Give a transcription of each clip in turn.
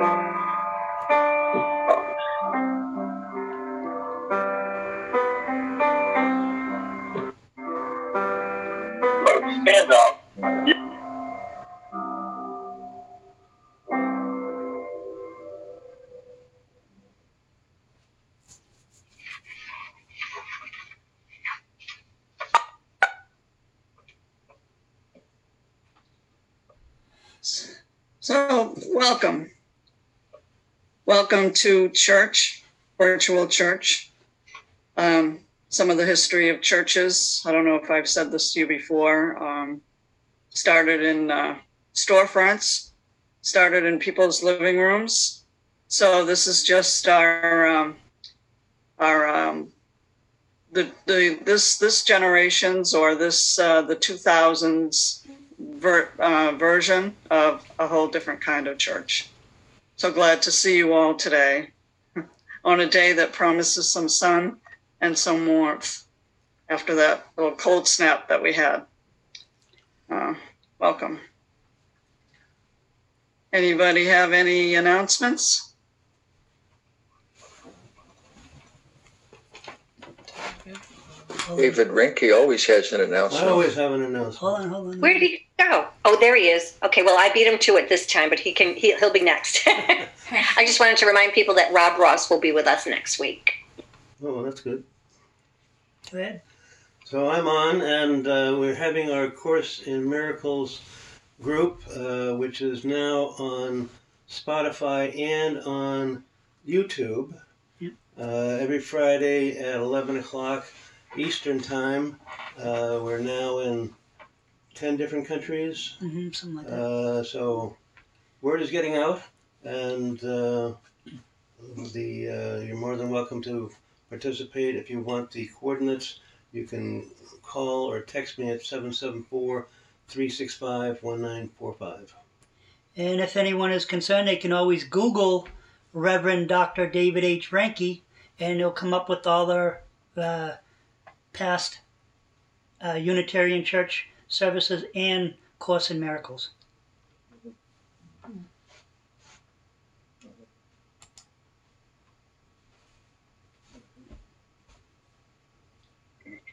Stand up. So, welcome. Welcome to church, virtual church. Um, some of the history of churches. I don't know if I've said this to you before. Um, started in uh, storefronts, started in people's living rooms. So this is just our um, our um, the the this this generation's or this uh, the two thousands ver- uh, version of a whole different kind of church. So glad to see you all today on a day that promises some sun and some warmth after that little cold snap that we had. Uh, welcome. Anybody have any announcements? David Rinke always has an announcement. I announcement. always have an announcement. Hold on, hold on. Where did he go? Oh, there he is. Okay, well, I beat him to it this time, but he can. He, he'll be next. I just wanted to remind people that Rob Ross will be with us next week. Oh, well, that's good. Go ahead. So I'm on, and uh, we're having our Course in Miracles group, uh, which is now on Spotify and on YouTube. Yep. Uh, every Friday at 11 o'clock Eastern Time. Uh, we're now in 10 different countries. hmm something like that. Uh, so word is getting out, and uh, the uh, you're more than welcome to participate. If you want the coordinates, you can call or text me at 774 365 1945. And if anyone is concerned, they can always Google Reverend Dr. David H. Ranke, and it'll come up with all their uh, past uh, Unitarian Church services and Course in Miracles.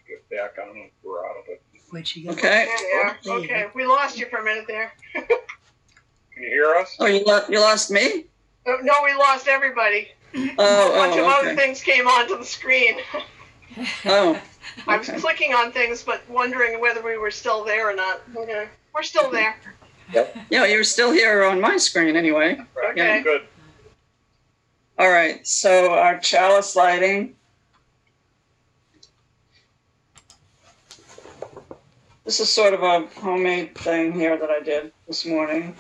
get back on it. We're out of it. Where'd she go? Okay. There you are. Okay, we lost you for a minute there. Can you hear us? Oh, you, lo- you lost me? Oh, No, we lost everybody. Oh, A bunch of oh, other things came onto the screen. Oh, I was clicking on things, but wondering whether we were still there or not. Okay, we're still there. Yep. yeah, you're still here on my screen anyway. Right. Okay. Good. All right, so our chalice lighting. This is sort of a homemade thing here that I did this morning.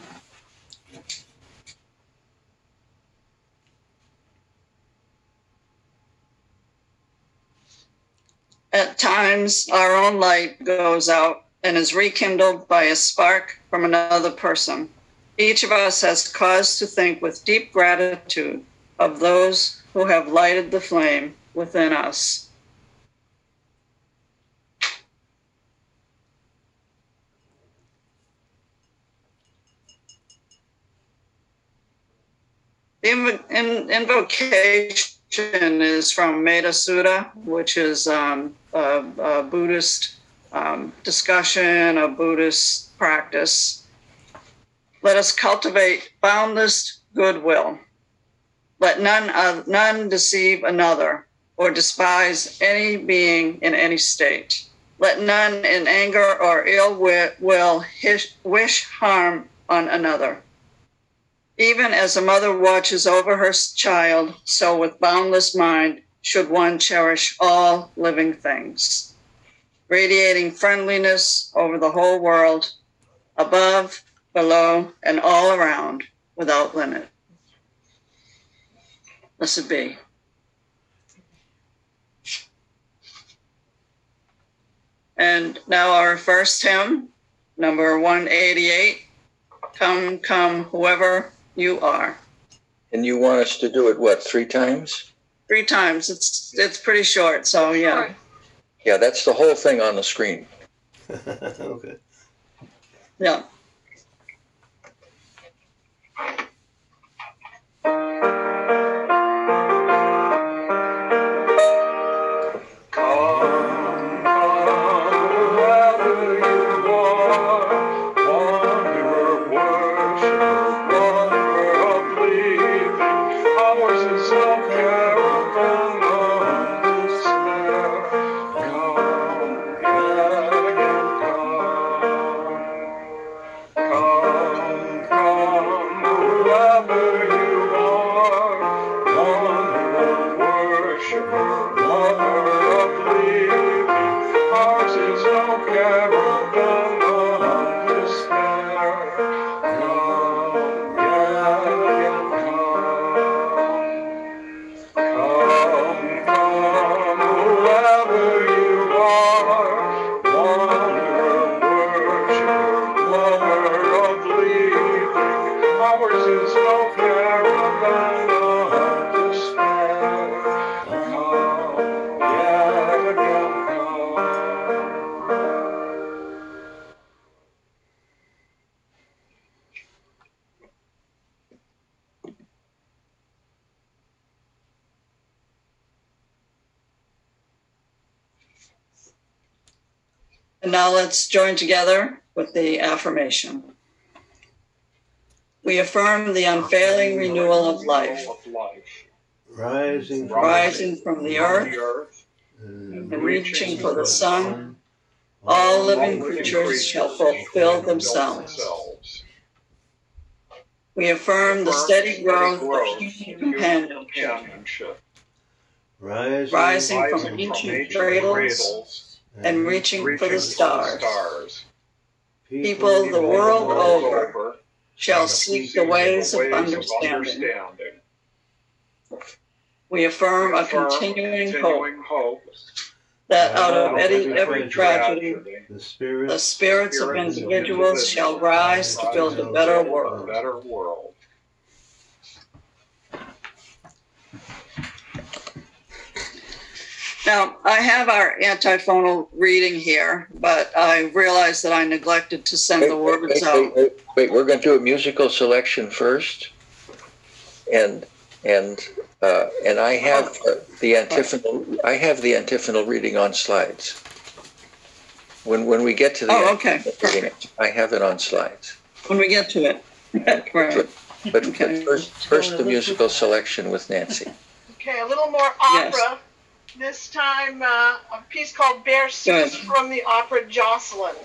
At times, our own light goes out and is rekindled by a spark from another person. Each of us has cause to think with deep gratitude of those who have lighted the flame within us. The invo- in- invocation is from Metta Sutta, which is um, a, a Buddhist um, discussion, a Buddhist practice. Let us cultivate boundless goodwill. Let none, uh, none deceive another or despise any being in any state. Let none in anger or ill will wish harm on another. Even as a mother watches over her child, so with boundless mind should one cherish all living things, radiating friendliness over the whole world, above, below, and all around without limit. Blessed be. And now our first hymn, number 188 Come, come, whoever you are. And you want us to do it, what, three times? Three times. It's it's pretty short, so yeah. Sorry. Yeah, that's the whole thing on the screen. okay. Yeah. Let's join together with the affirmation. We affirm the unfailing renewal of life, Rising from rising from the earth and and reaching for the sun. All living creatures shall fulfill themselves. We affirm the steady growth of human companionship, Rising, rising from ancient cradles and reaching for the stars. People the world over shall seek the ways of understanding. We affirm a continuing hope that out of any, every tragedy, the spirit the spirits of individuals shall rise to build a better world. Better world. Now, I have our antiphonal reading here, but I realized that I neglected to send Wait, the words wait, out. wait, wait, we're going to do a musical selection first, and and uh, and I have uh, the antiphonal. I have the antiphonal reading on slides. When when we get to the Oh, okay, reading, I have it on slides. When we get to it. Right. But, Okay. first, first the musical selection with Nancy. Okay, a little more opera. Yes. This time, uh, a piece called Berceuse from the opera Jocelyn.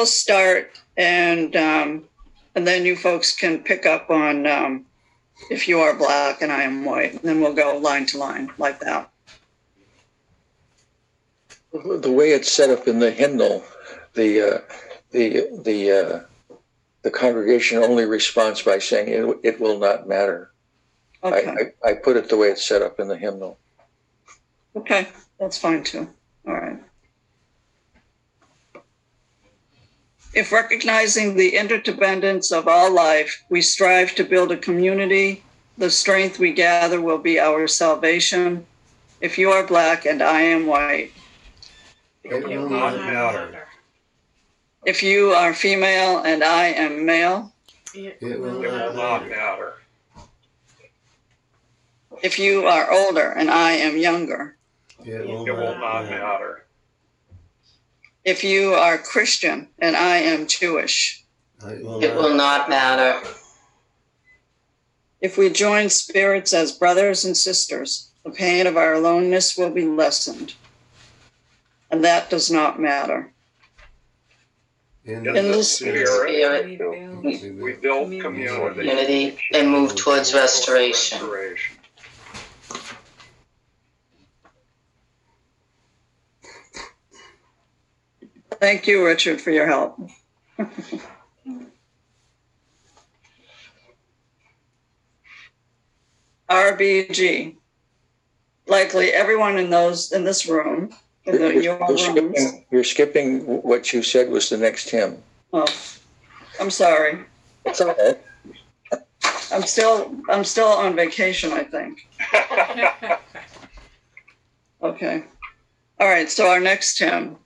Will start and, um, and then you folks can pick up on, um, if you are black and I am white, and then we'll go line to line like that. The way it's set up in the hymnal, the uh, the the uh, the congregation only responds by saying it, it will not matter. Okay, I, I, I put it the way it's set up in the hymnal. okay, that's fine too. All right. If recognizing the interdependence of all life, we strive to build a community, the strength we gather will be our salvation. If you are black and I am white, It will not matter. if you are female and I am male, It will not not matter. matter. if you are older and I am younger, It will not matter. Matter. If you are Christian and I am Jewish, It will It will not. not matter. if we join spirits as brothers and sisters, the pain of our aloneness will be lessened. And that does not matter. In In In the the spirit, Spirit, we we will- build community. unity, and move towards restoration. Restoration. Thank you, Richard, for your help. RBG. Likely everyone in those in this room, in the, You're, your you're rooms. skipping, you're skipping what you said was the next hymn. Oh, I'm sorry. It's all right. I'm still I'm still on vacation, I think. Okay. All right, so our next hymn,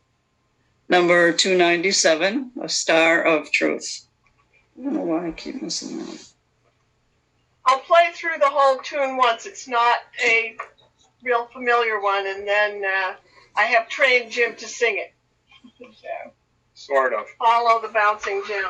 number 297, A Star of Truth. I don't know why I keep missing that. I'll play through the whole tune once. It's not a real familiar one, and then uh, I have trained Jim to sing it. So Sort of. follow the bouncing Jim.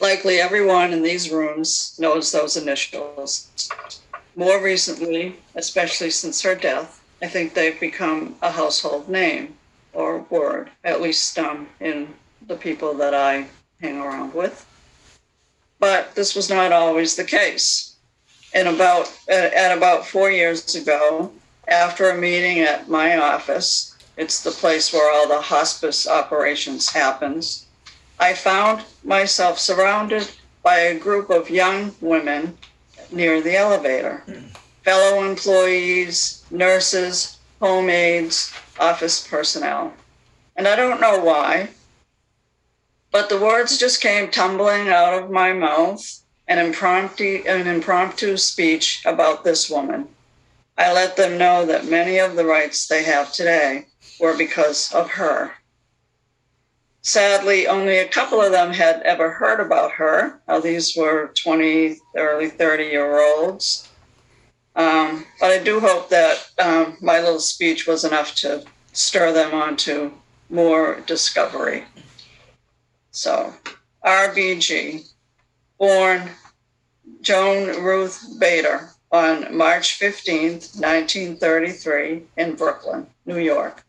Likely everyone in these rooms knows those initials. More recently, especially since her death, I think they've become a household name or word, at least um, in the people that I hang around with. But this was not always the case. And about at, at about four years ago, after a meeting at my office, it's the place where all the hospice operations happens. I found myself surrounded by a group of young women near the elevator, hmm. fellow employees, nurses, home aides, office personnel. And I don't know why, but the words just came tumbling out of my mouth an impromptu, an impromptu speech about this woman. I let them know that many of the rights they have today were because of her. Sadly, only a couple of them had ever heard about her. Now, these were 20, early 30 year olds. Um, but I do hope that um, my little speech was enough to stir them on to more discovery. So, RBG, born Joan Ruth Bader on March 15th, 1933, in Brooklyn, New York.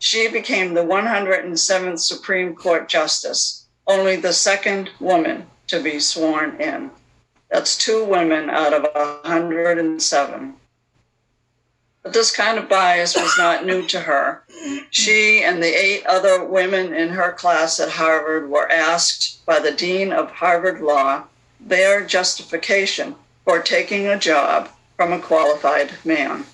She became the 107th Supreme Court Justice, only the second woman to be sworn in. That's two women out of 107. But this kind of bias was not new to her. She and the eight other women in her class at Harvard were asked by the dean of Harvard Law their justification for taking a job from a qualified man.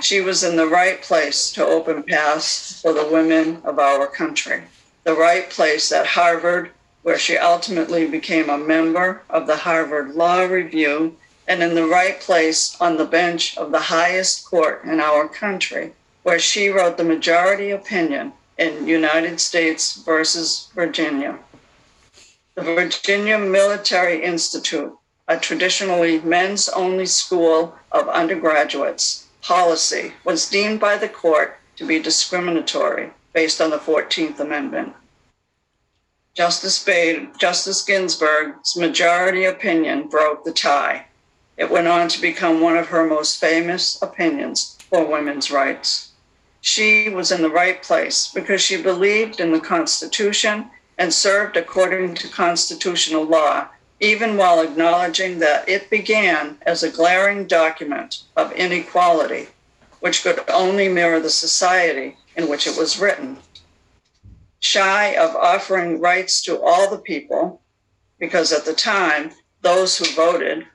She was in the right place to open paths for the women of our country. The right place at Harvard, where she ultimately became a member of the Harvard Law Review and in the right place on the bench of the highest court in our country, where she wrote the majority opinion in United States versus Virginia. The Virginia Military Institute, a traditionally men's only school of undergraduates, policy was deemed by the court to be discriminatory based on the 14th Amendment. Justice, Bade, Justice Ginsburg's majority opinion broke the tie. It went on to become one of her most famous opinions for women's rights. She was in the right place because she believed in the Constitution and served according to constitutional law, even while acknowledging that it began as a glaring document of inequality, which could only mirror the society in which it was written. Shy of offering rights to all the people, because at the time, those who voted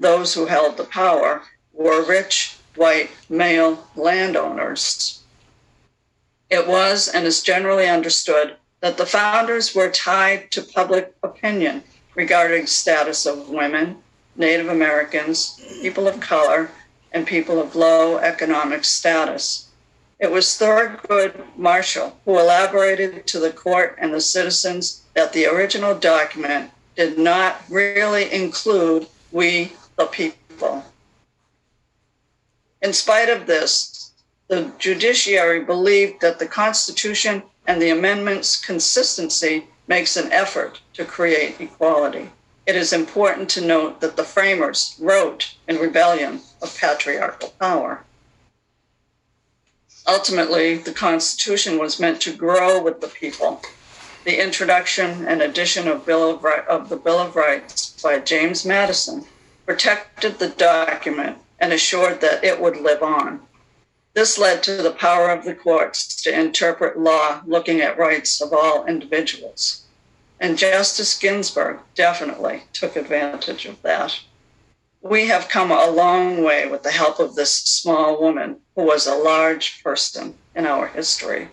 those who held the power were rich white male landowners. It was and is generally understood that the founders were tied to public opinion regarding status of women, Native Americans, people of color, and people of low economic status. It was Thurgood Marshall who elaborated to the court and the citizens that the original document did not really include we the people. In spite of this, the judiciary believed that the Constitution and the amendment's consistency makes an effort to create equality. It is important to note that the framers wrote in rebellion of patriarchal power. Ultimately, the Constitution was meant to grow with the people. The introduction and addition of, of, of the Bill of Rights by James Madison protected the document and assured that it would live on. This led to the power of the courts to interpret law looking at rights of all individuals. And Justice Ginsburg definitely took advantage of that. We have come a long way with the help of this small woman who was a large person in our history.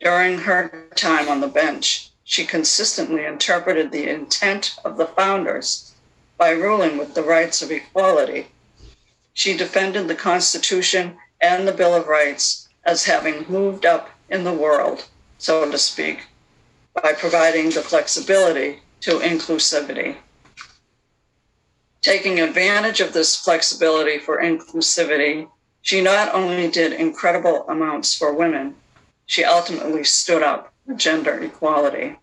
During her time on the bench, she consistently interpreted the intent of the founders by ruling with the rights of equality. She defended the Constitution and the Bill of Rights as having moved up in the world, so to speak, by providing the flexibility to inclusivity. Taking advantage of this flexibility for inclusivity, she not only did incredible amounts for women, she ultimately stood up for gender equality.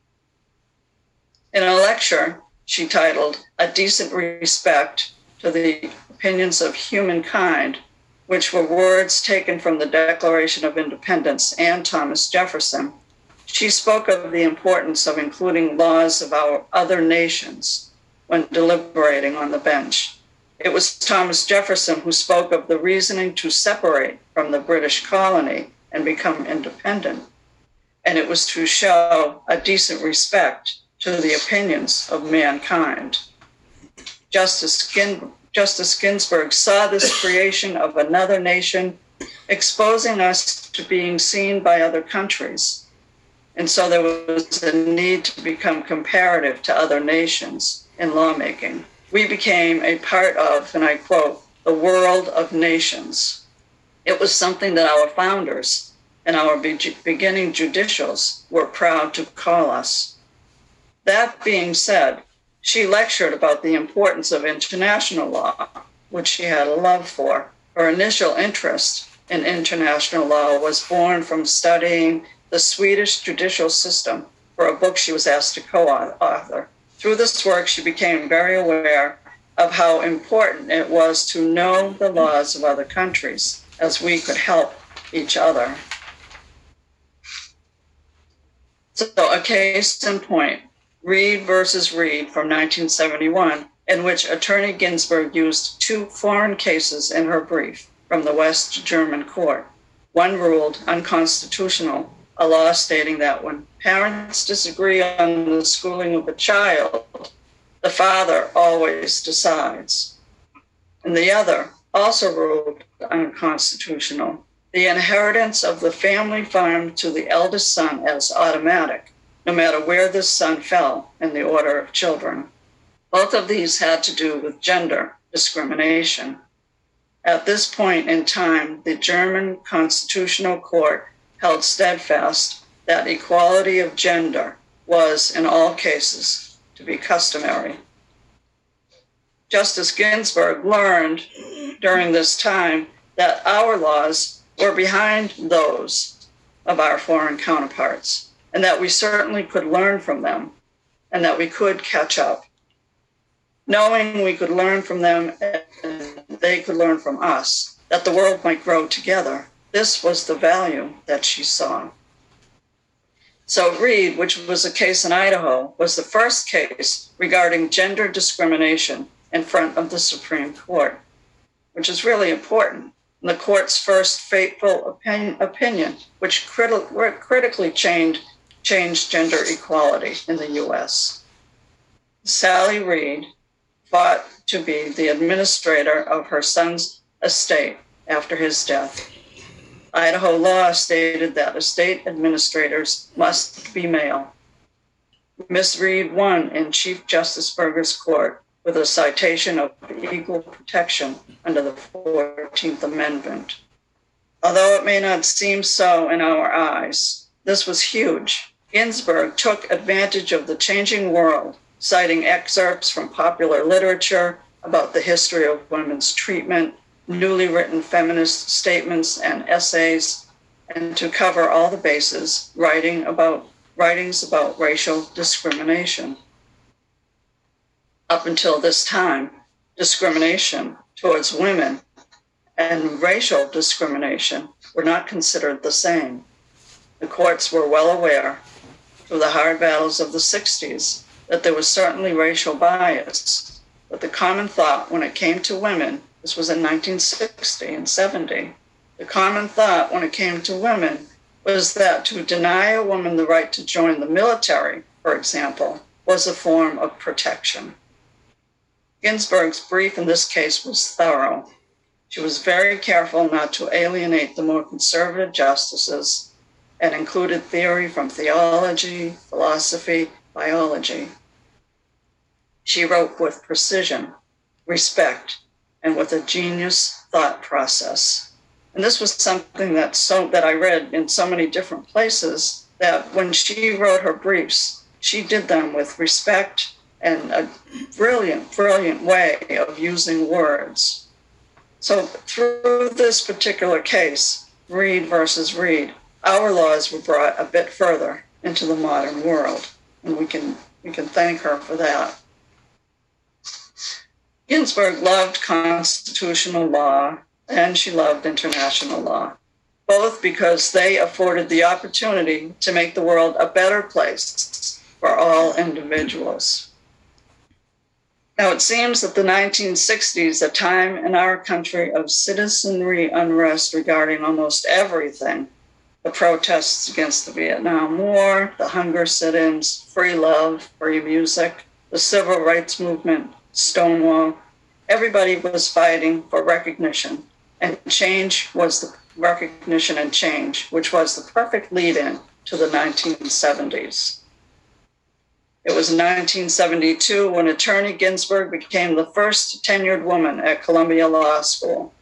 In a lecture, she titled A Decent Respect to the Opinions of Humankind, which were words taken from the Declaration of Independence and Thomas Jefferson. She spoke of the importance of including laws of our other nations when deliberating on the bench. It was Thomas Jefferson who spoke of the reasoning to separate from the British colony and become independent. And it was to show a decent respect to the opinions of mankind. Justice, Gin- Justice Ginsburg saw this creation of another nation exposing us to being seen by other countries. And so there was a need to become comparative to other nations in lawmaking. We became a part of, and I quote, the world of nations. It was something that our founders and our beginning judicials were proud to call us. That being said, she lectured about the importance of international law, which she had a love for. Her initial interest in international law was born from studying the Swedish judicial system for a book she was asked to co author. Through this work, she became very aware of how important it was to know the laws of other countries as we could help each other. So, a case in point Reed versus Reed from 1971, in which Attorney Ginsburg used two foreign cases in her brief from the West German court. One ruled unconstitutional, a law stating that when parents disagree on the schooling of a child, the father always decides. And the other also ruled unconstitutional, the inheritance of the family farm to the eldest son as automatic, no matter where this son fell in the order of children. Both of these had to do with gender discrimination. At this point in time, the German Constitutional Court held steadfast that equality of gender was, in all cases, to be customary. Justice Ginsburg learned during this time that our laws were behind those of our foreign counterparts, and that we certainly could learn from them, and that we could catch up. Knowing we could learn from them and they could learn from us, that the world might grow together, this was the value that she saw. So, Reed, which was a case in Idaho, was the first case regarding gender discrimination in front of the Supreme Court, which is really important. The court's first fateful opinion, which criti- critically changed, changed gender equality in the US. Sally Reed fought to be the administrator of her son's estate after his death. Idaho law stated that estate administrators must be male. Miss Reed won in Chief Justice Burger's court with a citation of equal protection under the 14th Amendment. Although it may not seem so in our eyes, this was huge. Ginsburg took advantage of the changing world, citing excerpts from popular literature about the history of women's treatment, newly written feminist statements and essays, and to cover all the bases, writing about writings about racial discrimination up until this time, discrimination towards women and racial discrimination were not considered the same. The courts were well aware through the hard battles of the 60s that there was certainly racial bias, but the common thought when it came to women, this was in 1960 and 70, the common thought when it came to women was that to deny a woman the right to join the military, for example, was a form of protection. Ginsburg's brief in this case was thorough. She was very careful not to alienate the more conservative justices and included theory from theology, philosophy, biology. She wrote with precision, respect, and with a genius thought process. And this was something that so that I read in so many different places that when she wrote her briefs, she did them with respect and a brilliant, brilliant way of using words. So, through this particular case, Reed versus Reed, our laws were brought a bit further into the modern world, and we can we can thank her for that. Ginsburg loved constitutional law and she loved international law, both because they afforded the opportunity to make the world a better place for all individuals. Now, it seems that the 1960s, a time in our country of citizenry unrest regarding almost everything the protests against the Vietnam War, the hunger sit ins, free love, free music, the civil rights movement, Stonewall everybody was fighting for recognition, and change was the recognition and change, which was the perfect lead in to the 1970s. It was 1972 when Attorney Ginsburg became the first tenured woman at Columbia Law School.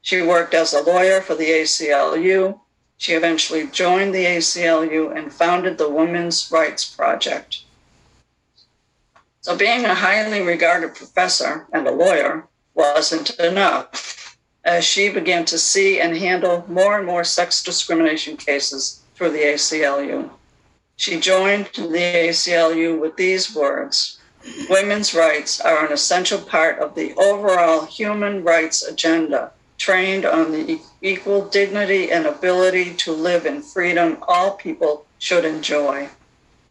She worked as a lawyer for the ACLU. She eventually joined the ACLU and founded the Women's Rights Project. So, being a highly regarded professor and a lawyer wasn't enough, as she began to see and handle more and more sex discrimination cases through the ACLU. She joined the ACLU with these words Women's rights are an essential part of the overall human rights agenda, trained on the equal dignity and ability to live in freedom all people should enjoy.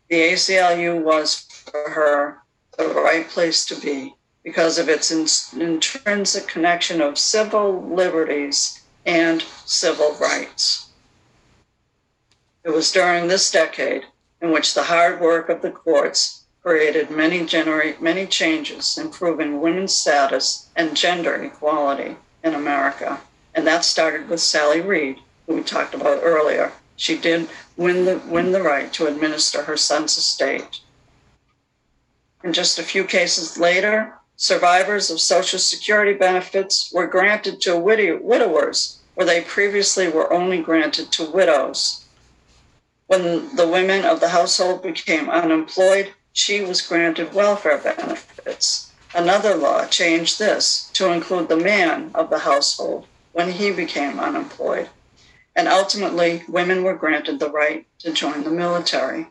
The ACLU was for her the right place to be. because of its in- intrinsic connection of civil liberties and civil rights. It was during this decade in which the hard work of the courts created many generate many changes improving women's status and gender equality in America. And that started with Sally Reed, who we talked about earlier. She did win the win the right to administer her son's estate. And just a few cases later, survivors of Social Security benefits were granted to widow- widowers, where they previously were only granted to widows. When the women of the household became unemployed, she was granted welfare benefits. Another law changed this to include the man of the household when he became unemployed. And ultimately, women were granted the right to join the military.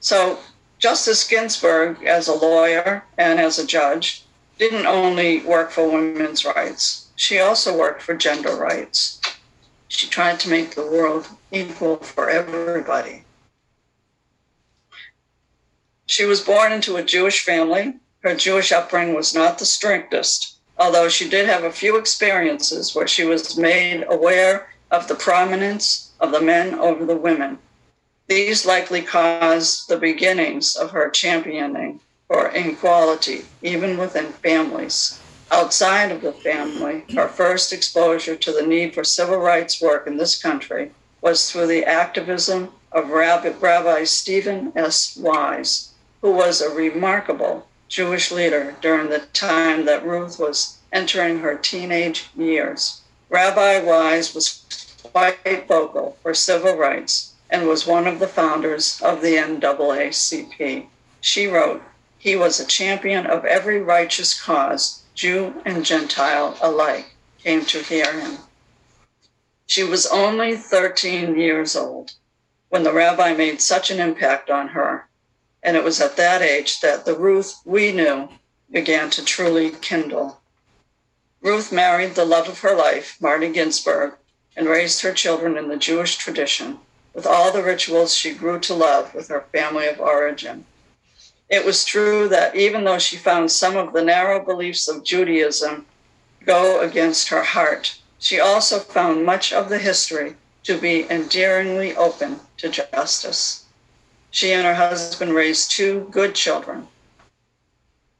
So, Justice Ginsburg, as a lawyer and as a judge, didn't only work for women's rights, she also worked for gender rights. She tried to make the world equal for everybody. She was born into a Jewish family. Her Jewish upbringing was not the strictest, although she did have a few experiences where she was made aware of the prominence of the men over the women. These likely caused the beginnings of her championing for equality, even within families. Outside of the family, her first exposure to the need for civil rights work in this country was through the activism of Rabbi, Rabbi Stephen S. Wise, who was a remarkable Jewish leader during the time that Ruth was entering her teenage years. Rabbi Wise was quite vocal for civil rights and was one of the founders of the NAACP. She wrote, He was a champion of every righteous cause, Jew and Gentile alike came to hear him. She was only 13 years old when the rabbi made such an impact on her, and it was at that age that the Ruth we knew began to truly kindle. Ruth married the love of her life, Marty Ginsburg, and raised her children in the Jewish tradition with all the rituals she grew to love with her family of origin. It was true that even though she found some of the narrow beliefs of Judaism go against her heart, she also found much of the history to be endearingly open to justice. She and her husband raised two good children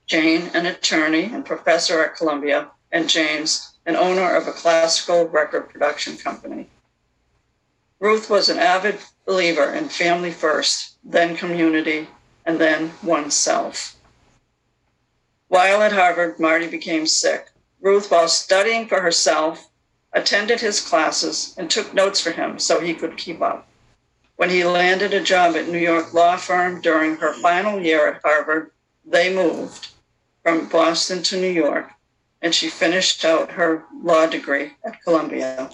Jane, an attorney and professor at Columbia, and James, an owner of a classical record production company. Ruth was an avid believer in family first, then community, and then oneself. While at Harvard, Marty became sick. Ruth, while studying for herself, attended his classes and took notes for him so he could keep up. When he landed a job at New York law firm during her final year at Harvard, they moved from Boston to New York, and she finished out her law degree at Columbia.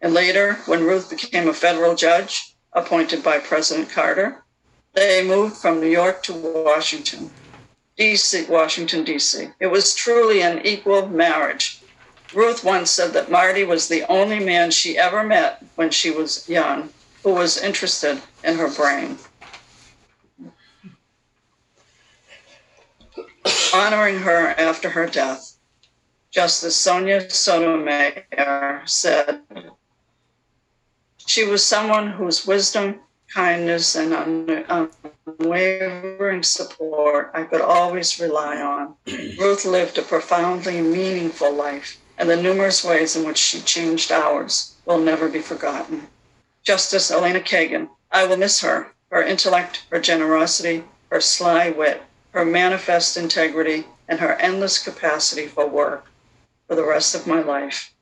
And later, when Ruth became a federal judge appointed by President Carter, they moved from New York to Washington, D.C., Washington, D.C. It was truly an equal marriage. Ruth once said that Marty was the only man she ever met when she was young who was interested in her brain. Honoring her after her death, Justice Sonia Sotomayor said, She was someone whose wisdom, kindness, and unwavering support I could always rely on. Ruth lived a profoundly meaningful life, and the numerous ways in which she changed ours will never be forgotten. Justice Elena Kagan, I will miss her, her intellect, her generosity, her sly wit, her manifest integrity, and her endless capacity for work for the rest of my life.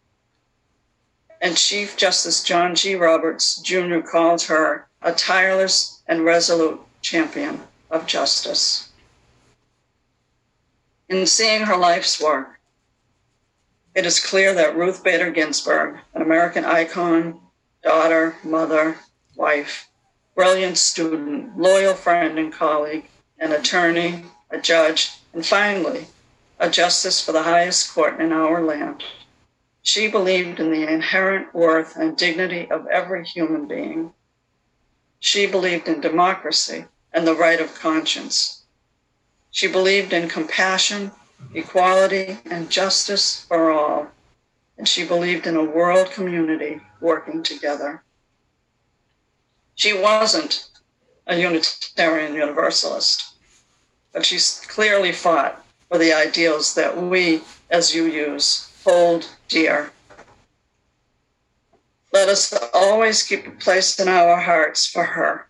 And Chief Justice John G. Roberts Jr. called her a tireless and resolute champion of justice. In seeing her life's work, it is clear that Ruth Bader Ginsburg, an American icon, daughter, mother, wife, brilliant student, loyal friend and colleague, an attorney, a judge, and finally, a justice for the highest court in our land. She believed in the inherent worth and dignity of every human being. She believed in democracy and the right of conscience. She believed in compassion equality, and justice for all. And she believed in a world community working together. She wasn't a Unitarian Universalist, but she clearly fought for the ideals that we, as UUs, hold dear. Let us always keep a place in our hearts for her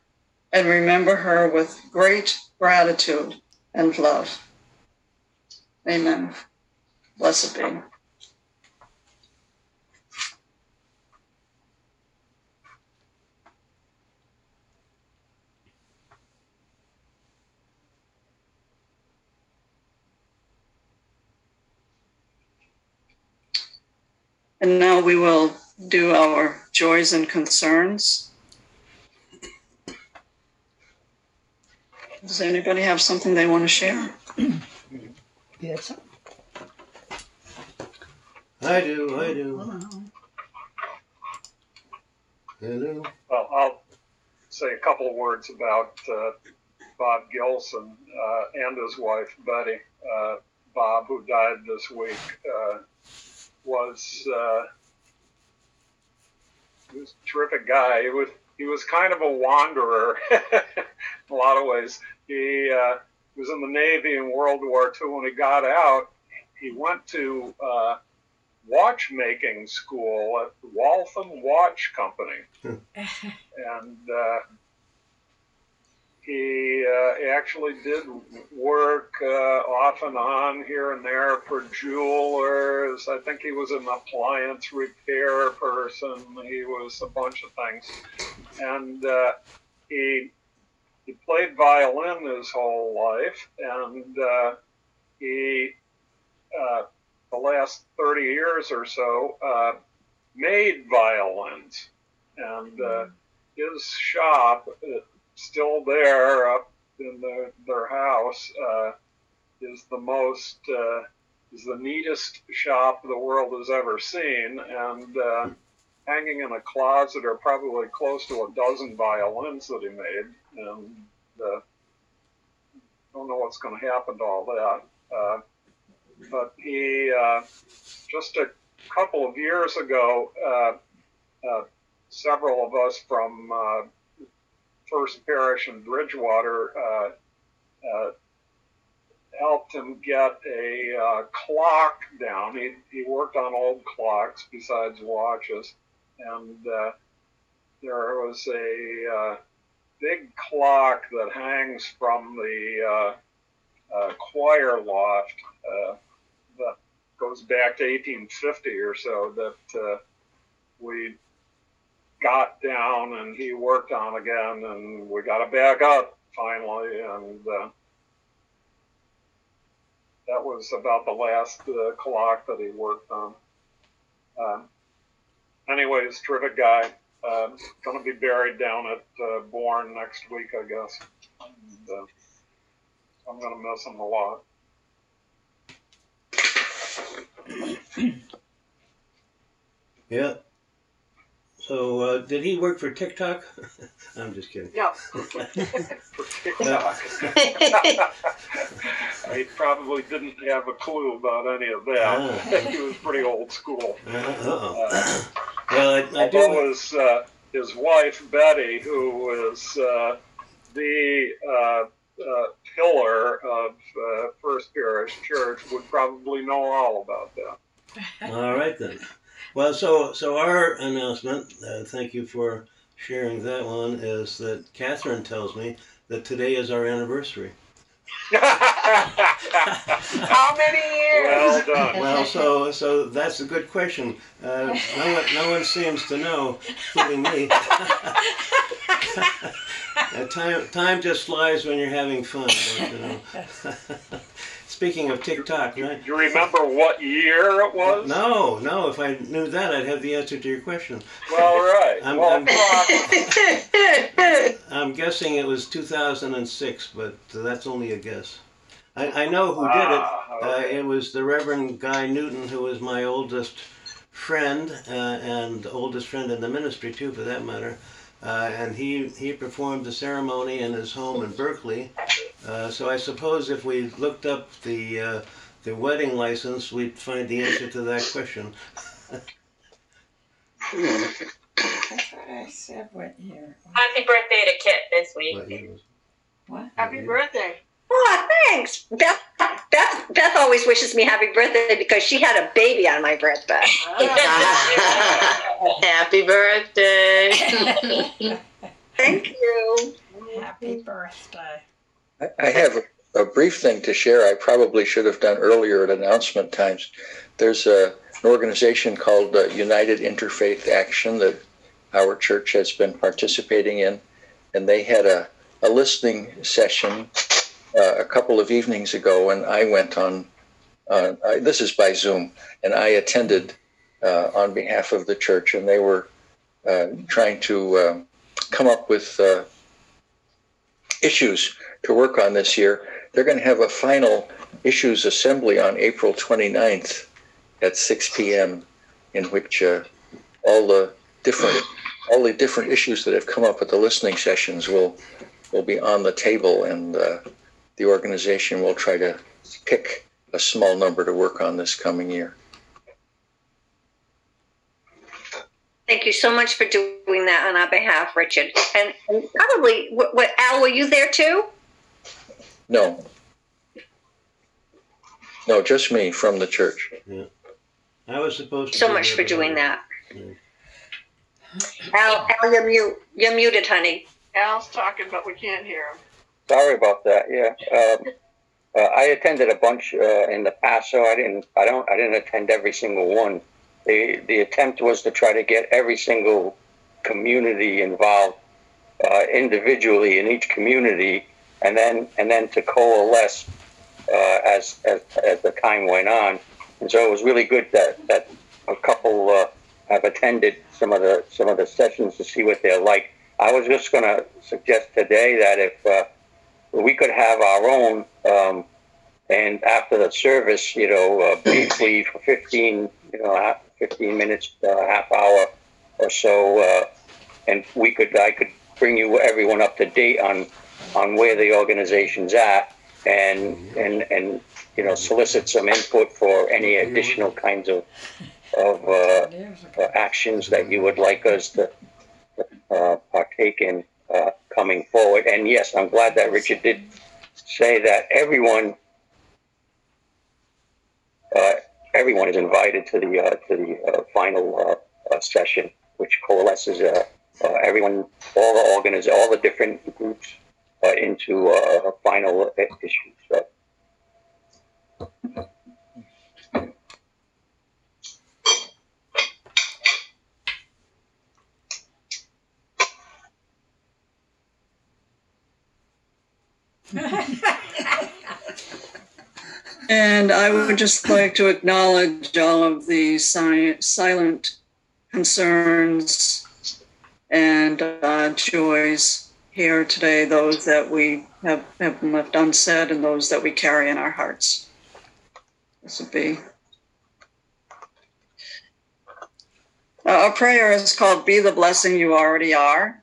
and remember her with great gratitude and love. Amen. Blessed be. And now we will do our joys and concerns. Does anybody have something they want to share? Yes. I do, I do. Hello. Well, I'll say a couple of words about uh, Bob Gilson uh, and his wife Betty. Uh, Bob, who died this week, uh, was uh, he was a terrific guy. He was he was kind of a wanderer in a lot of ways. He uh, was in the Navy in World War II. When he got out, he went to uh, watchmaking school at Waltham Watch Company, and uh, he uh, actually did work uh, off and on here and there for jewelers. I think he was an appliance repair person. He was a bunch of things, and uh, he he played violin his whole life, and uh, he uh, the last thirty years or so uh, made violins, and uh, his shop still there up in the, their house uh, is the most uh, is the neatest shop the world has ever seen, and uh, hanging in a closet are probably close to a dozen violins that he made, and uh, don't know what's going to happen to all that. Uh, but he uh, just a couple of years ago, uh, uh, several of us from uh, First Parish in Bridgewater uh, uh, helped him get a uh, clock down. He, he worked on old clocks besides watches, and there was a big clock that hangs from the uh, uh, choir loft uh, that goes back to 1850 or so that we down and he worked on again, and we got it back up finally, and uh, that was about the last uh, clock that he worked on. Uh, anyways, terrific guy. Going to be buried down at uh, Bourne next week, I guess. And, I'm to miss him a lot. Yeah. So, uh, did he work for TikTok? I'm just kidding. No. TikTok. he probably didn't have a clue about any of that. Ah. he was pretty old school. Uh, uh-oh. well, I, I do. his, uh, his wife, Betty, who is uh, the uh, uh, pillar of uh, First Parish Church, would probably know all about that. All right then. Well, so so our announcement. Uh, thank you for sharing that one. Is that Catherine tells me that today is our anniversary. How many years? well done. Well, so so that's a good question. Uh, no one no one seems to know, including me. Uh, time time just flies when you're having fun, don't you know? Speaking of TikTok? Do you remember what year it was? No, no. If I knew that, I'd have the answer to your question. Well, right. I'm- well, I'm- I'm guessing it was 2006, but that's only a guess. I, I know who did it. Ah, Uh, it was the Reverend Guy Newton, who was my oldest friend uh, and oldest friend in the ministry too, for that matter. Uh, and he he performed the ceremony in his home in Berkeley. Uh, so I suppose if we looked up the uh, the wedding license, we'd find the answer to that question. That's what I said what year. Happy birthday to Kit this week. What year was it? What? Happy birthday. Oh, thanks. Beth, Beth, Beth always wishes me happy birthday because she had a baby on my birthday. Happy birthday. Thank you. Happy birthday. I- I have a, a brief thing to share. I probably should have done earlier at announcement times. There's a, an organization called uh, United Interfaith Action that our church has been participating in, and they had a, a listening session uh, a couple of evenings ago, and I went on. Uh, I, this is by Zoom, and I attended uh, on behalf of the church, and they were uh, trying to uh, come up with uh, issues to work on this year. They're going to have a final issues assembly on April 29th at 6 p.m. in which all the different all the different issues that have come up at the listening sessions will will be on the table, and uh, the organization will try to pick a small number to work on this coming year. Thank you so much for doing that on our behalf, Richard. And, and probably, what, what, Al, were you there too? No, no, just me from the church. Yeah. I was supposed to. So much for doing I- that. Yeah. Al, Al, you're mute. You're muted, honey. Al's talking, but we can't hear him. Sorry about that. Yeah, um, uh, I attended a bunch uh, in the past, so I didn't. I don't. I didn't attend every single one. The the attempt was to try to get every single community involved uh, individually in each community, and then and then to coalesce uh, as, as as the time went on. And so it was really good that that a couple uh, have attended some of the some of the sessions to see what they're like. I was just going to suggest today that if uh, we could have our own, um, and after the service, you know, uh, briefly for 15, you know, half, 15 minutes, uh, half hour or so, uh, and we could, I could bring you everyone up to date on, on where the organization's at, and and and you know, solicit some input for any additional kinds of of uh, uh, actions that you would like us to uh, partake in uh, coming forward. And yes, I'm glad that Richard did say that everyone uh, everyone is invited to the uh, to the uh, final uh, uh, session, which coalesces uh, everyone, all the organiz- all the different groups into a final uh, issue. So. And I would just like to acknowledge all of the si- silent concerns and uh, joys here today, those that we have, have left unsaid and those that we carry in our hearts. This would be. Uh, our prayer is called Be the Blessing You Already Are.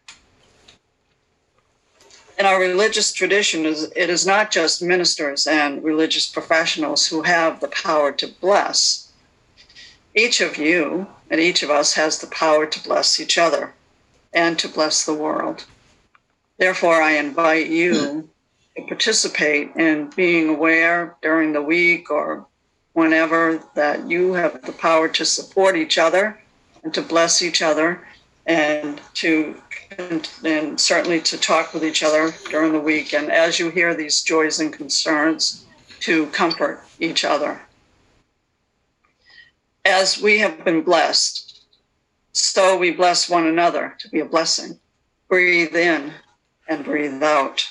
In our religious tradition, is it is not just ministers and religious professionals who have the power to bless. Each of you and each of us has the power to bless each other and to bless the world. Therefore, I invite you hmm. to participate in being aware during the week or whenever that you have the power to support each other and to bless each other and to and, and certainly to talk with each other during the week. And as you hear these joys and concerns, to comfort each other. As we have been blessed, so we bless one another to be a blessing. Breathe in and breathe out.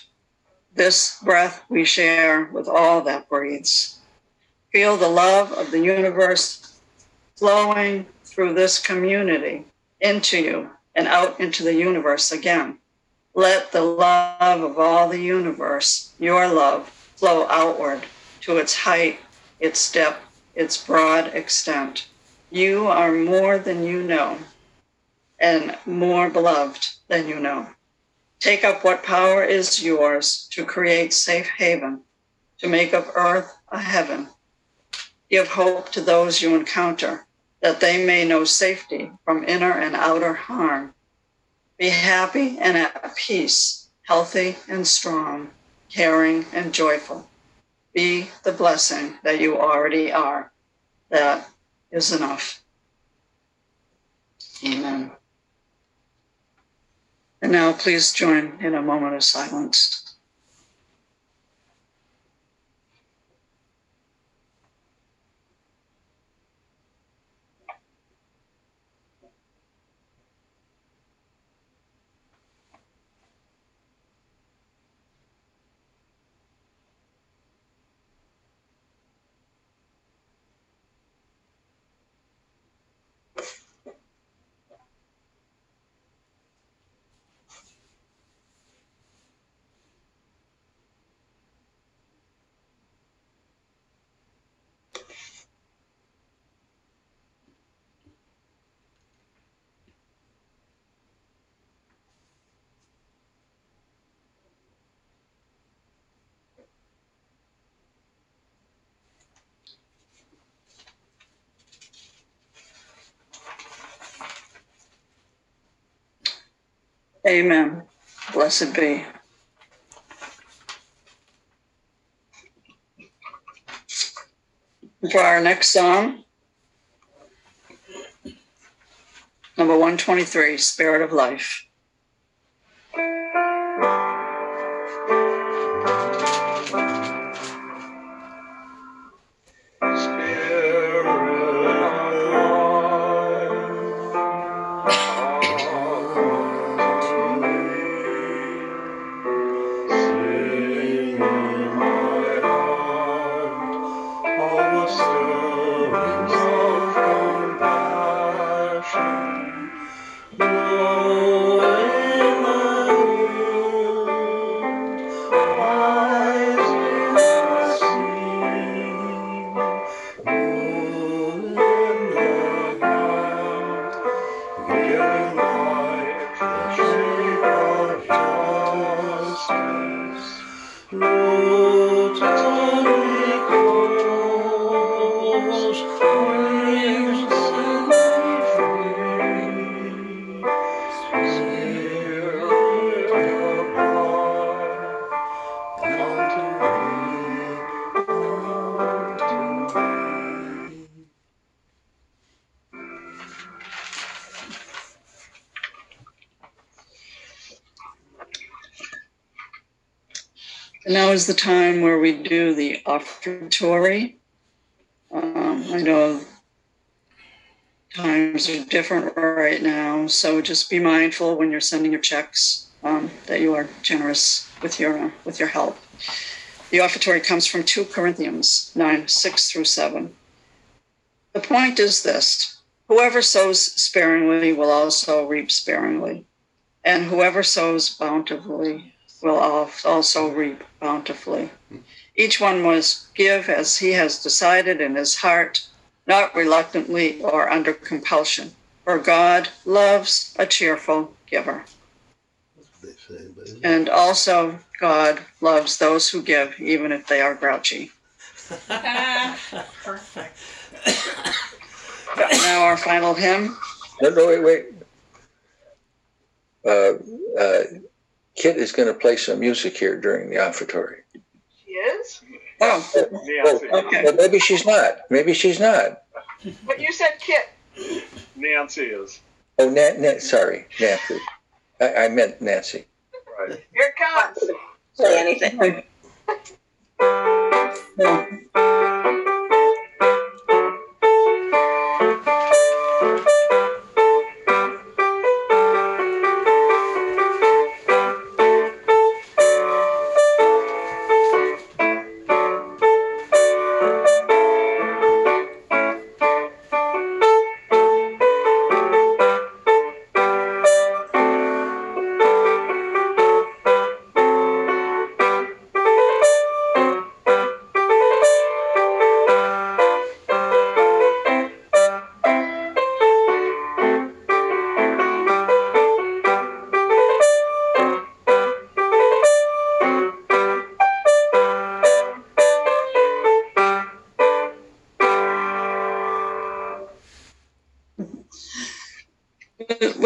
This breath we share with all that breathes. Feel the love of the universe flowing through this community into you and out into the universe again. Let the love of all the universe, your love, flow outward to its height, its depth, its broad extent. You are more than you know and more beloved than you know. Take up what power is yours to create safe haven, to make of earth a heaven, Give hope to those you encounter, that they may know safety from inner and outer harm. Be happy and at peace, healthy and strong, caring and joyful. Be the blessing that you already are. That is enough. Amen. And now please join in a moment of silence. Amen. Blessed be. For our next psalm, number 123, Spirit of Life. Is the time where we do the offertory. Um, I know times are different right now, so just be mindful when you're sending your checks um, that you are generous with your uh, with your help. The offertory comes from 2 Corinthians 9, 6 through 7. The point is this whoever sows sparingly will also reap sparingly, and whoever sows bountifully will also reap bountifully. Each one must give as he has decided in his heart, not reluctantly or under compulsion, for God loves a cheerful giver. And also, God loves those who give, even if they are grouchy. Perfect. now, our final hymn. No, no, wait, wait. Uh, uh, Kit is going to play some music here during the offertory. She is? Oh, Oh, okay. well, maybe she's not. Maybe she's not. But you said Kit. Nancy is. Oh, Nan, Nan, sorry, Nancy. I, I meant Nancy. Right. Here it comes. Play anything.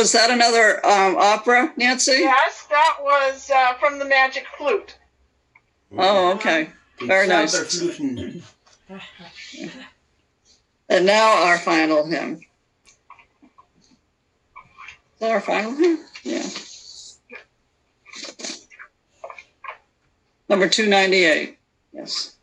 Was that another um, opera, Nancy? Yes, that was uh, from the Magic Flute. Oh, okay. Die Very nice. And now our final hymn. Is that our final hymn? Yeah. Number 298. Yes.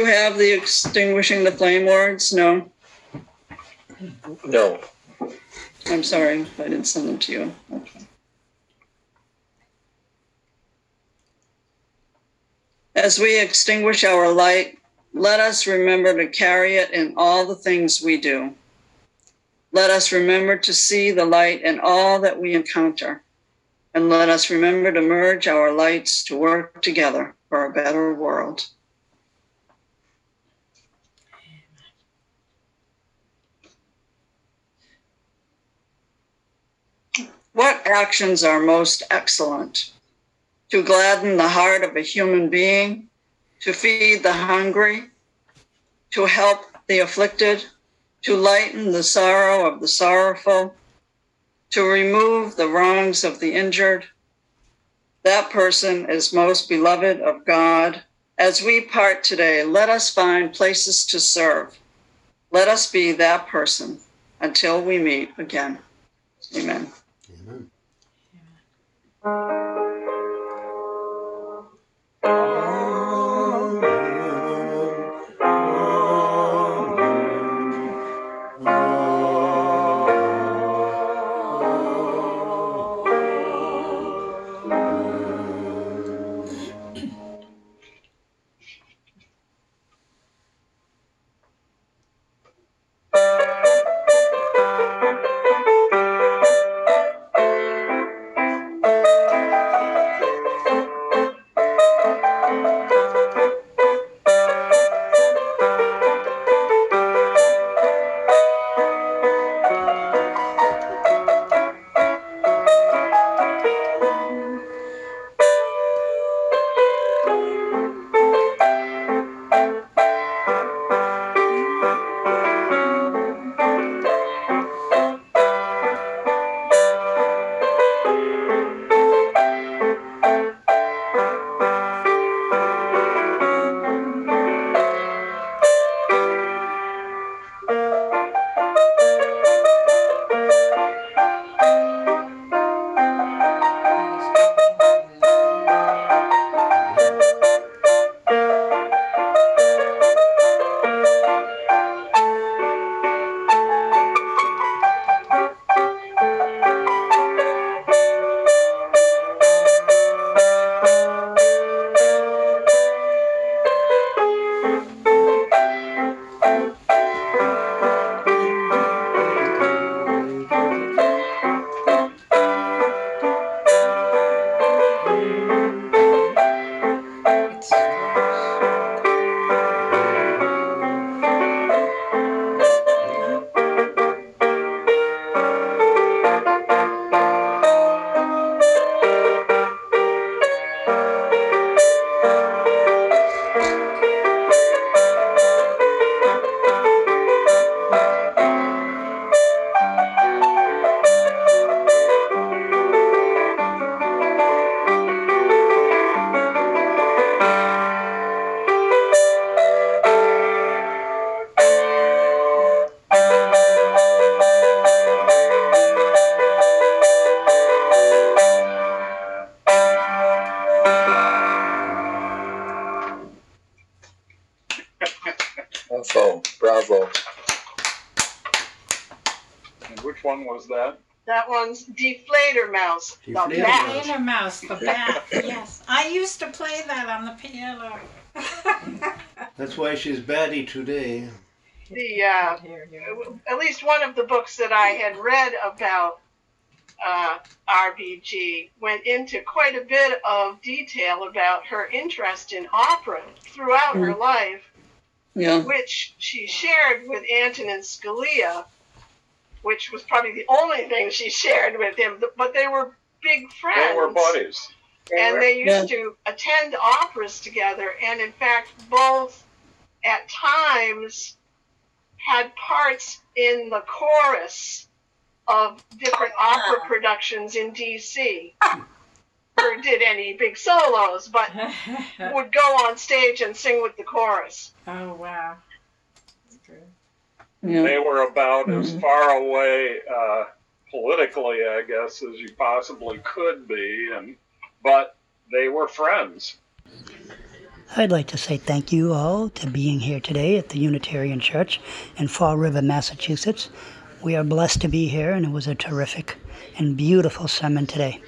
You have the extinguishing the flame words? No. No. I'm sorry, I didn't send them to you. Okay. As we extinguish our light, let us remember to carry it in all the things we do. Let us remember to see the light in all that we encounter. And let us remember to merge our lights to work together for a better world. What actions are most excellent? To gladden the heart of a human being, to feed the hungry, to help the afflicted, to lighten the sorrow of the sorrowful, to remove the wrongs of the injured. That person is most beloved of God. As we part today, let us find places to serve. Let us be that person until we meet again. Amen. Thank you. Bravo, bravo. And which one was that? That one's Die Fledermaus. The Deflator bat. Mouse. Mouse, the bat. yes, I used to play that on the piano. That's why she's batty today. The uh, Here, here. at least one of the books that I had read about uh, RBG went into quite a bit of detail about her interest in opera throughout her life, Yeah. which she shared with Antonin Scalia, which was probably the only thing she shared with him. But they were big friends. They were buddies. and they used Yeah. to attend operas together and in fact both at times had parts in the chorus of different opera ah. productions in DC. Never did any big solos, but would go on stage and sing with the chorus. oh wow. Okay. Yeah. They were about as Mhm. far away uh, politically, I guess, as you possibly could be, and but they were friends. I'd like to say thank you all to being here today at the Unitarian Church in Fall River, Massachusetts. We are blessed to be here, and it was a terrific and beautiful sermon today.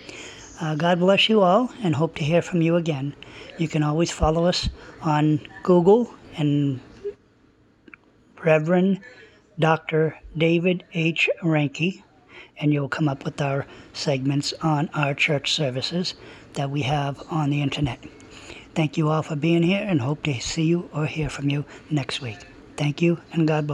Uh, God bless you all, and hope to hear from you again. You can always follow us on Google and Reverend Dr. David H. Ranke, and you'll come up with our segments on our church services that we have on the internet. Thank you all for being here and hope to see you or hear from you next week. Thank you and God bless.